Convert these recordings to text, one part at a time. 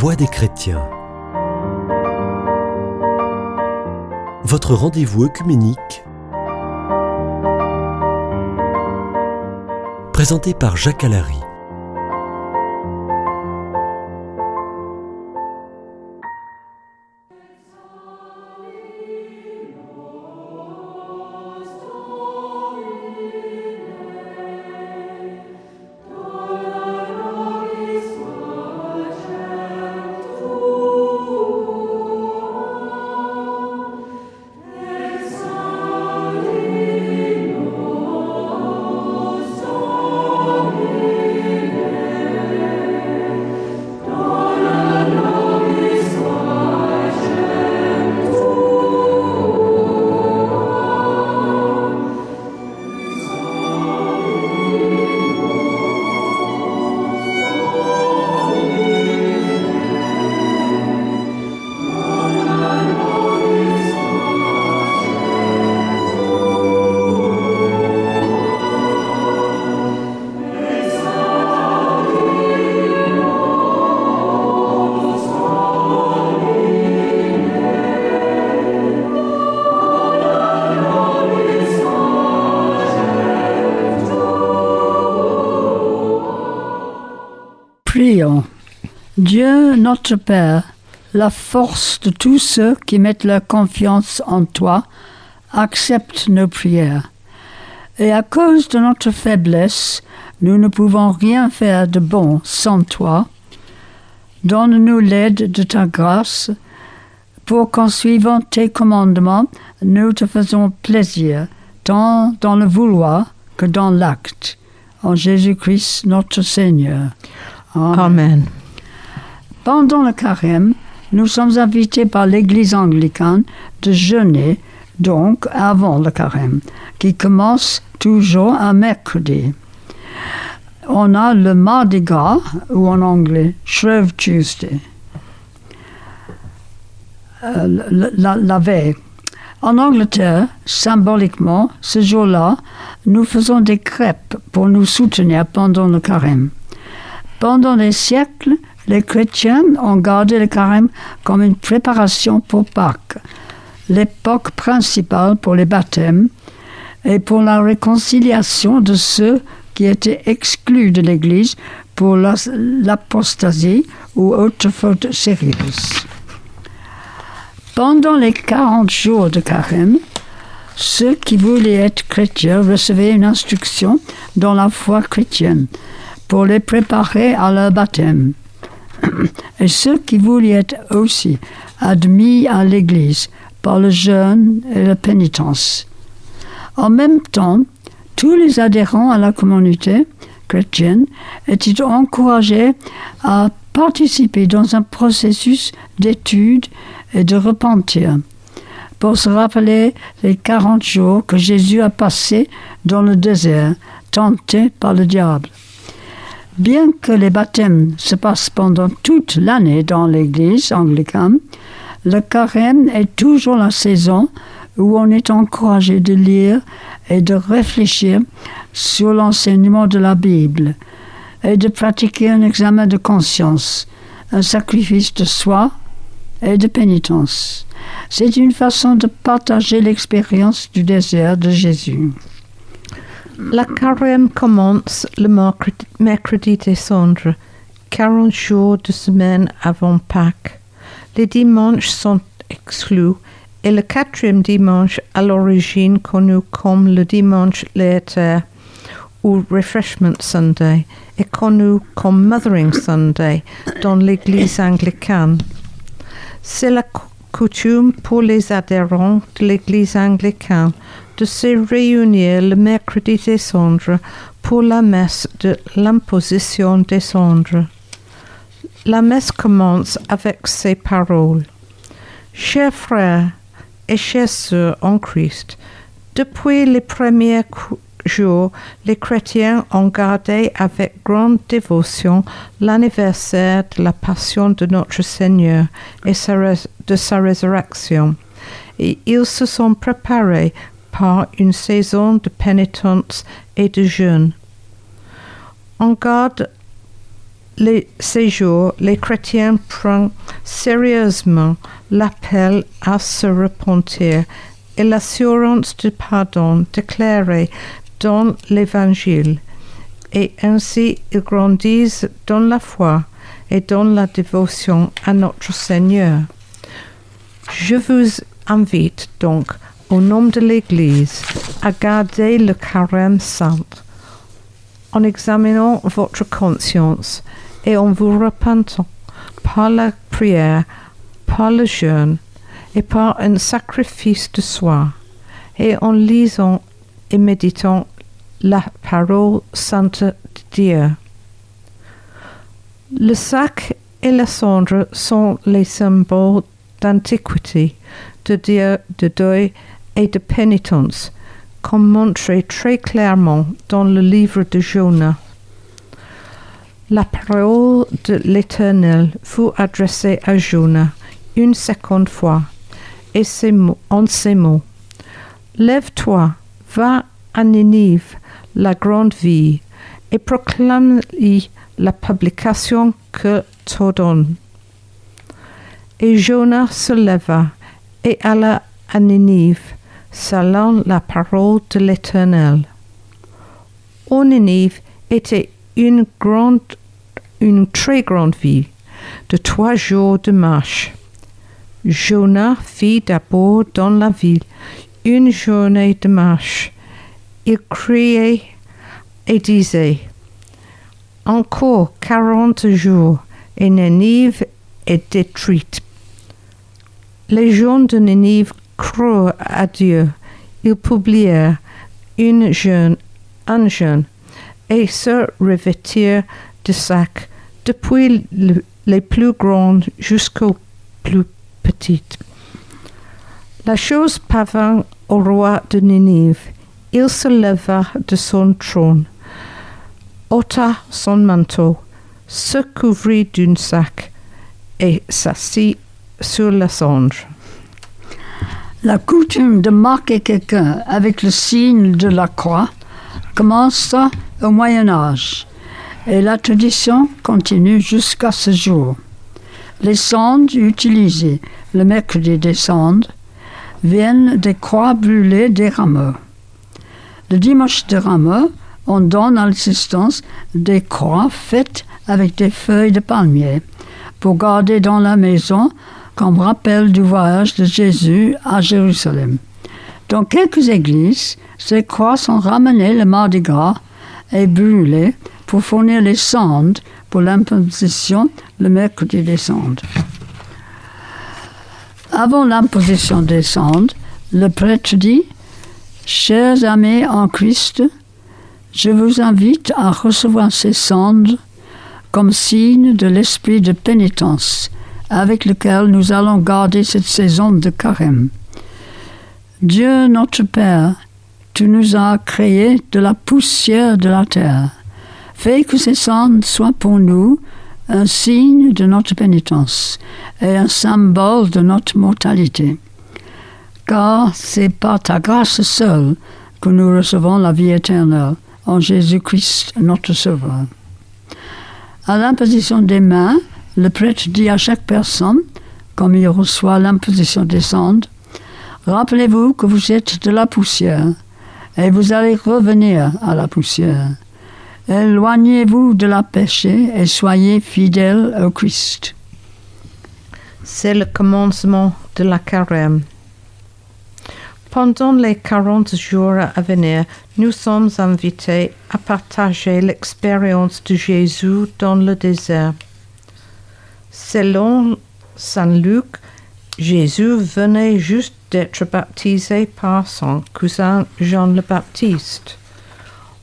Voix des chrétiens. Votre rendez-vous œcuménique. Présenté par Jacques Allary. Dieu notre Père, la force de tous ceux qui mettent leur confiance en toi, accepte nos prières. Et à cause de notre faiblesse, nous ne pouvons rien faire de bon sans toi. Donne-nous l'aide de ta grâce pour qu'en suivant tes commandements, nous te faisons plaisir, tant dans le vouloir que dans l'acte. En Jésus-Christ notre Seigneur. Amen. Pendant le carême, nous sommes invités par l'Église anglicane de jeûner, donc avant le carême, qui commence toujours un mercredi. On a le Mardi Gras, ou en anglais Shrove Tuesday, euh, la, la- la veille. En Angleterre, symboliquement, ce jour-là, nous faisons des crêpes pour nous soutenir pendant le carême. Pendant des siècles, les chrétiens ont gardé le carême comme une préparation pour Pâques, l'époque principale pour les baptêmes et pour la réconciliation de ceux qui étaient exclus de l'Église pour l'apostasie ou autre faute sérieuse. Pendant les 40 jours de carême, ceux qui voulaient être chrétiens recevaient une instruction dans la foi chrétienne pour les préparer à leur baptême. Et ceux qui voulaient être aussi admis à l'Église par le jeûne et la pénitence. En même temps, tous les adhérents à la communauté chrétienne étaient encouragés à participer dans un processus d'étude et de repentir pour se rappeler les 40 jours que Jésus a passés dans le désert, tenté par le diable. Bien que les baptêmes se passent pendant toute l'année dans l'Église anglicane, le carême est toujours la saison où on est encouragé de lire et de réfléchir sur l'enseignement de la Bible et de pratiquer un examen de conscience, un sacrifice de soi et de pénitence. C'est une façon de partager l'expérience du désert de Jésus. La carême commence le mercredi, des cendres, 40 jours de semaine avant Pâques. Les dimanches sont exclus et le quatrième dimanche, à l'origine connu comme le dimanche later ou Refreshment Sunday, est connu comme Mothering Sunday dans l'Église anglicane. C'est la cou- coutume pour les adhérents de l'Église anglicane de se réunir le mercredi des cendres pour la messe de l'imposition des cendres. La messe commence avec ces paroles. Chers frères et chères sœurs en Christ, depuis les premiers jours, les chrétiens ont gardé avec grande dévotion l'anniversaire de la passion de notre Seigneur et de sa résurrection. Et ils se sont préparés par une saison de pénitence et de jeûne. On garde les, ces jours, les chrétiens prennent sérieusement l'appel à se repentir et l'assurance du pardon déclarée dans l'Évangile. Et ainsi ils grandissent dans la foi et dans la dévotion à notre Seigneur. Je vous invite donc, au nom de l'Église, à garder le carême saint en examinant votre conscience et en vous repentant par la prière, par le jeûne et par un sacrifice de soi, et en lisant et méditant la parole sainte de Dieu. Le sac et la cendre sont les symboles d'antiquité, de Dieu, de deuil et de pénitence, comme montré très clairement dans le livre de Jonas. La parole de l'Éternel fut adressée à Jonas une seconde fois, et ces mots, en ces mots Lève-toi, va à Ninive, la grande ville, et proclame-y la publication que t'ordonne. Et Jonas se leva et alla à Ninive, salant la parole de l'Éternel. Au Ninive était une grande, une très grande ville, de trois jours de marche. Jonas fit d'abord dans la ville une journée de marche. Il criait et disait Encore quarante jours et Ninive est détruite. Les gens de Ninive crurent à Dieu. Ils publièrent une jeûne, un jeûne et se revêtirent de sacs, depuis le- les plus grands jusqu'aux plus petites. La chose parvint au roi de Ninive. Il se leva de son trône, ôta son manteau, se couvrit d'un sac et s'assit sur la cendre. La coutume de marquer quelqu'un avec le signe de la croix commence au Moyen Âge et la tradition continue jusqu'à ce jour. Les sondes utilisées le mercredi des sondes viennent des croix brûlées des rameaux. Le dimanche des rameaux, on donne à l'assistance des croix faites avec des feuilles de palmier pour garder dans la maison comme rappel du voyage de Jésus à Jérusalem. Dans quelques églises, ces croix sont ramenées le mardi gras et brûlées pour fournir les cendres pour l'imposition le mercredi des cendres. Avant l'imposition des cendres, le prêtre dit Chers amis en Christ, je vous invite à recevoir ces cendres comme signe de l'esprit de pénitence avec lequel nous allons garder cette saison de carême. Dieu notre Père, tu nous as créés de la poussière de la terre. Fais que ces cendres soient pour nous un signe de notre pénitence et un symbole de notre mortalité. Car c'est par ta grâce seule que nous recevons la vie éternelle en Jésus-Christ notre Sauveur. À l'imposition des mains, le prêtre dit à chaque personne, comme il reçoit l'imposition des cendres, Rappelez-vous que vous êtes de la poussière, et vous allez revenir à la poussière. Éloignez-vous de la péché et soyez fidèles au Christ. C'est le commencement de la carême. Pendant les 40 jours à venir, nous sommes invités à partager l'expérience de Jésus dans le désert. Selon Saint Luc, Jésus venait juste d'être baptisé par son cousin Jean le Baptiste.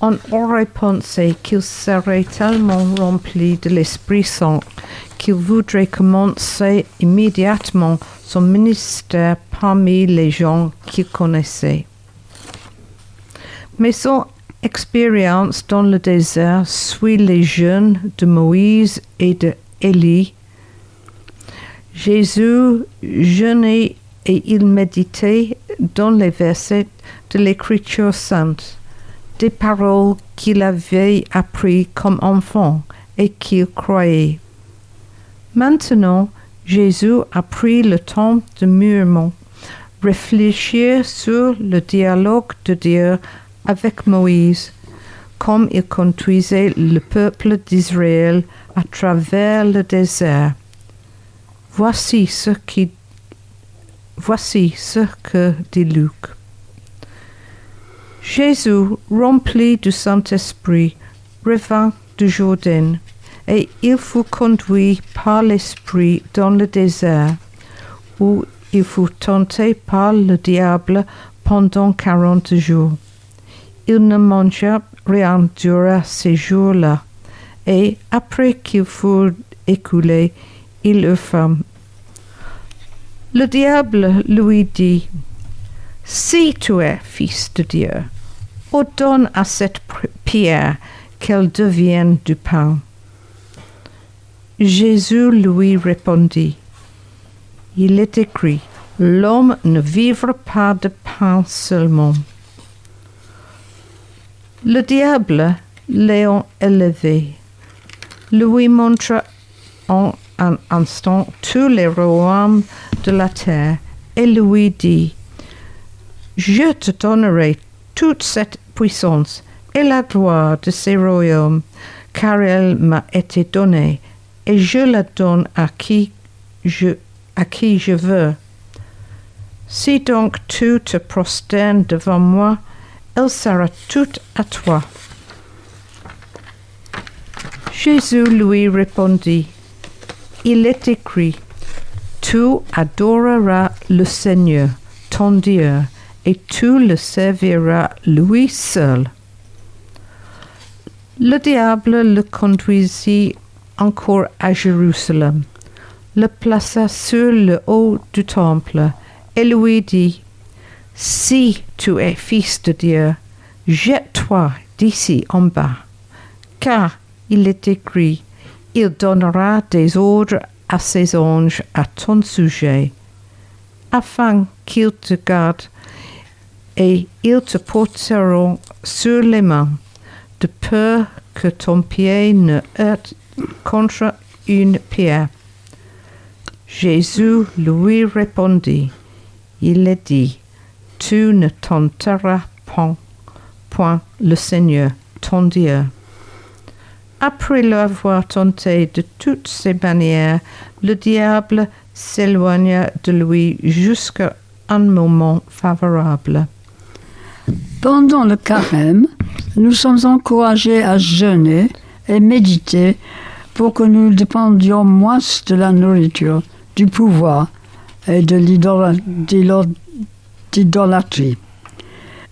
On aurait pensé qu'il serait tellement rempli de l'Esprit Saint qu'il voudrait commencer immédiatement son ministère parmi les gens qu'il connaissait. Mais son expérience dans le désert suit les jeûnes de Moïse et de Élie. Jésus jeûnait et il méditait dans les versets de l'Écriture sainte, des paroles qu'il avait appris comme enfant et qu'ils croyaient. Maintenant, Jésus a pris le temps de mûrement réfléchir sur le dialogue de Dieu avec Moïse, comme il conduisait le peuple d'Israël à travers le désert. Voici ce qui voici ce que dit Luc. Jésus, rempli du Saint-Esprit, revint du Jourdain, et il fut conduit par l'Esprit dans le désert, où il fut tenté par le diable pendant quarante jours. Il ne mangea rien durant ces jours-là, et après qu'il fut écoulé, il eut faim. Le diable lui dit, Si tu es fils de Dieu, ordonne à cette pierre qu'elle devienne du pain. Jésus lui répondit, Il est écrit, L'homme ne vivra pas de pain seulement. Le diable, l'ayant élevé, lui montra en un instant tous les royaumes de la terre et lui dit, Je te donnerai toute cette puissance et la gloire de ces royaumes, car elle m'a été donnée, et je la donne à qui je, à qui je veux. Si donc tu te prosternes devant moi, elle sera toute à toi. Jésus lui répondit, Il est écrit, Tu adoreras le Seigneur, ton Dieu, et tu le serviras lui seul. Le diable le conduisit encore à Jérusalem, le plaça sur le haut du temple, et lui dit, Si tu es fils de Dieu, jette-toi d'ici en bas, car il est écrit, il donnera des ordres à ses anges à ton sujet, afin qu'ils te gardent, et ils te porteront sur les mains, de peur que ton pied ne heurte contre une pierre. Jésus lui répondit, il est dit, tu ne tenteras point, point le Seigneur, ton Dieu. Après l'avoir tenté de toutes ses manières, le diable s'éloigna de lui jusqu'à un moment favorable. Pendant le carême, nous sommes encouragés à jeûner et méditer pour que nous dépendions moins de la nourriture, du pouvoir et de l'idolâtrie.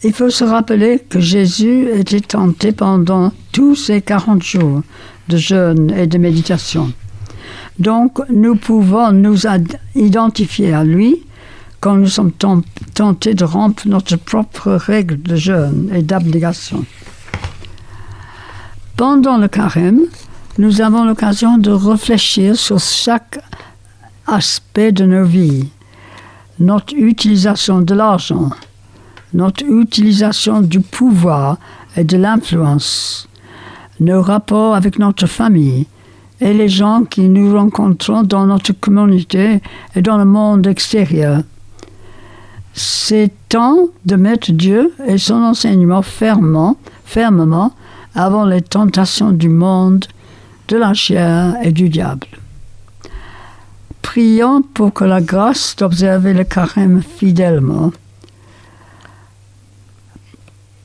Il faut se rappeler que Jésus était tenté pendant tous ces 40 jours de jeûne et de méditation. Donc, nous pouvons nous identifier à lui quand nous sommes tentés de rompre notre propre règle de jeûne et d'abnégation. Pendant le carême, nous avons l'occasion de réfléchir sur chaque aspect de nos vies, notre utilisation de l'argent, notre utilisation du pouvoir et de l'influence, nos rapports avec notre famille et les gens qui nous rencontrons dans notre communauté et dans le monde extérieur. C'est temps de mettre Dieu et son enseignement fermement, fermement avant les tentations du monde, de la chair et du diable. Prions pour que la grâce d'observer le carême fidèlement.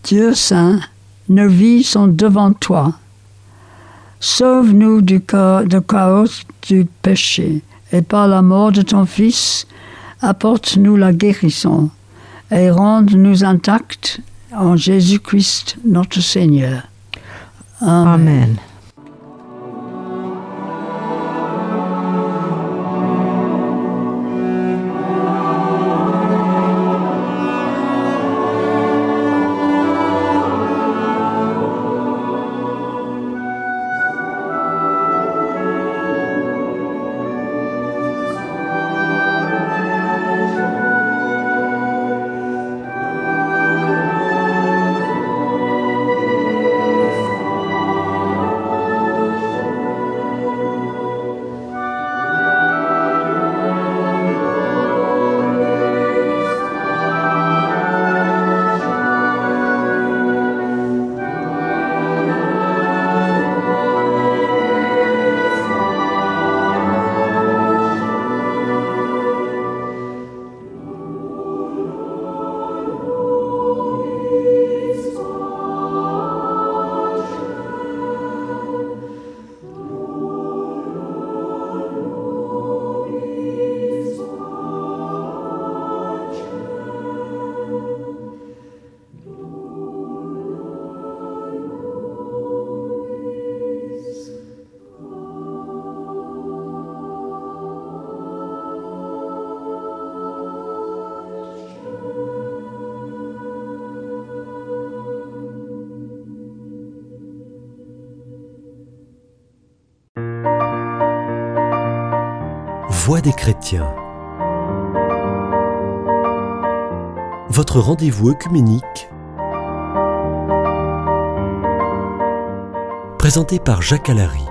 Dieu Saint, nos vies sont devant toi. Sauve-nous du chaos du péché et par la mort de ton Fils, apporte-nous la guérison et rende-nous intacts en Jésus-Christ notre Seigneur. Amen. Amen. Des chrétiens. Votre rendez-vous œcuménique présenté par Jacques Alary.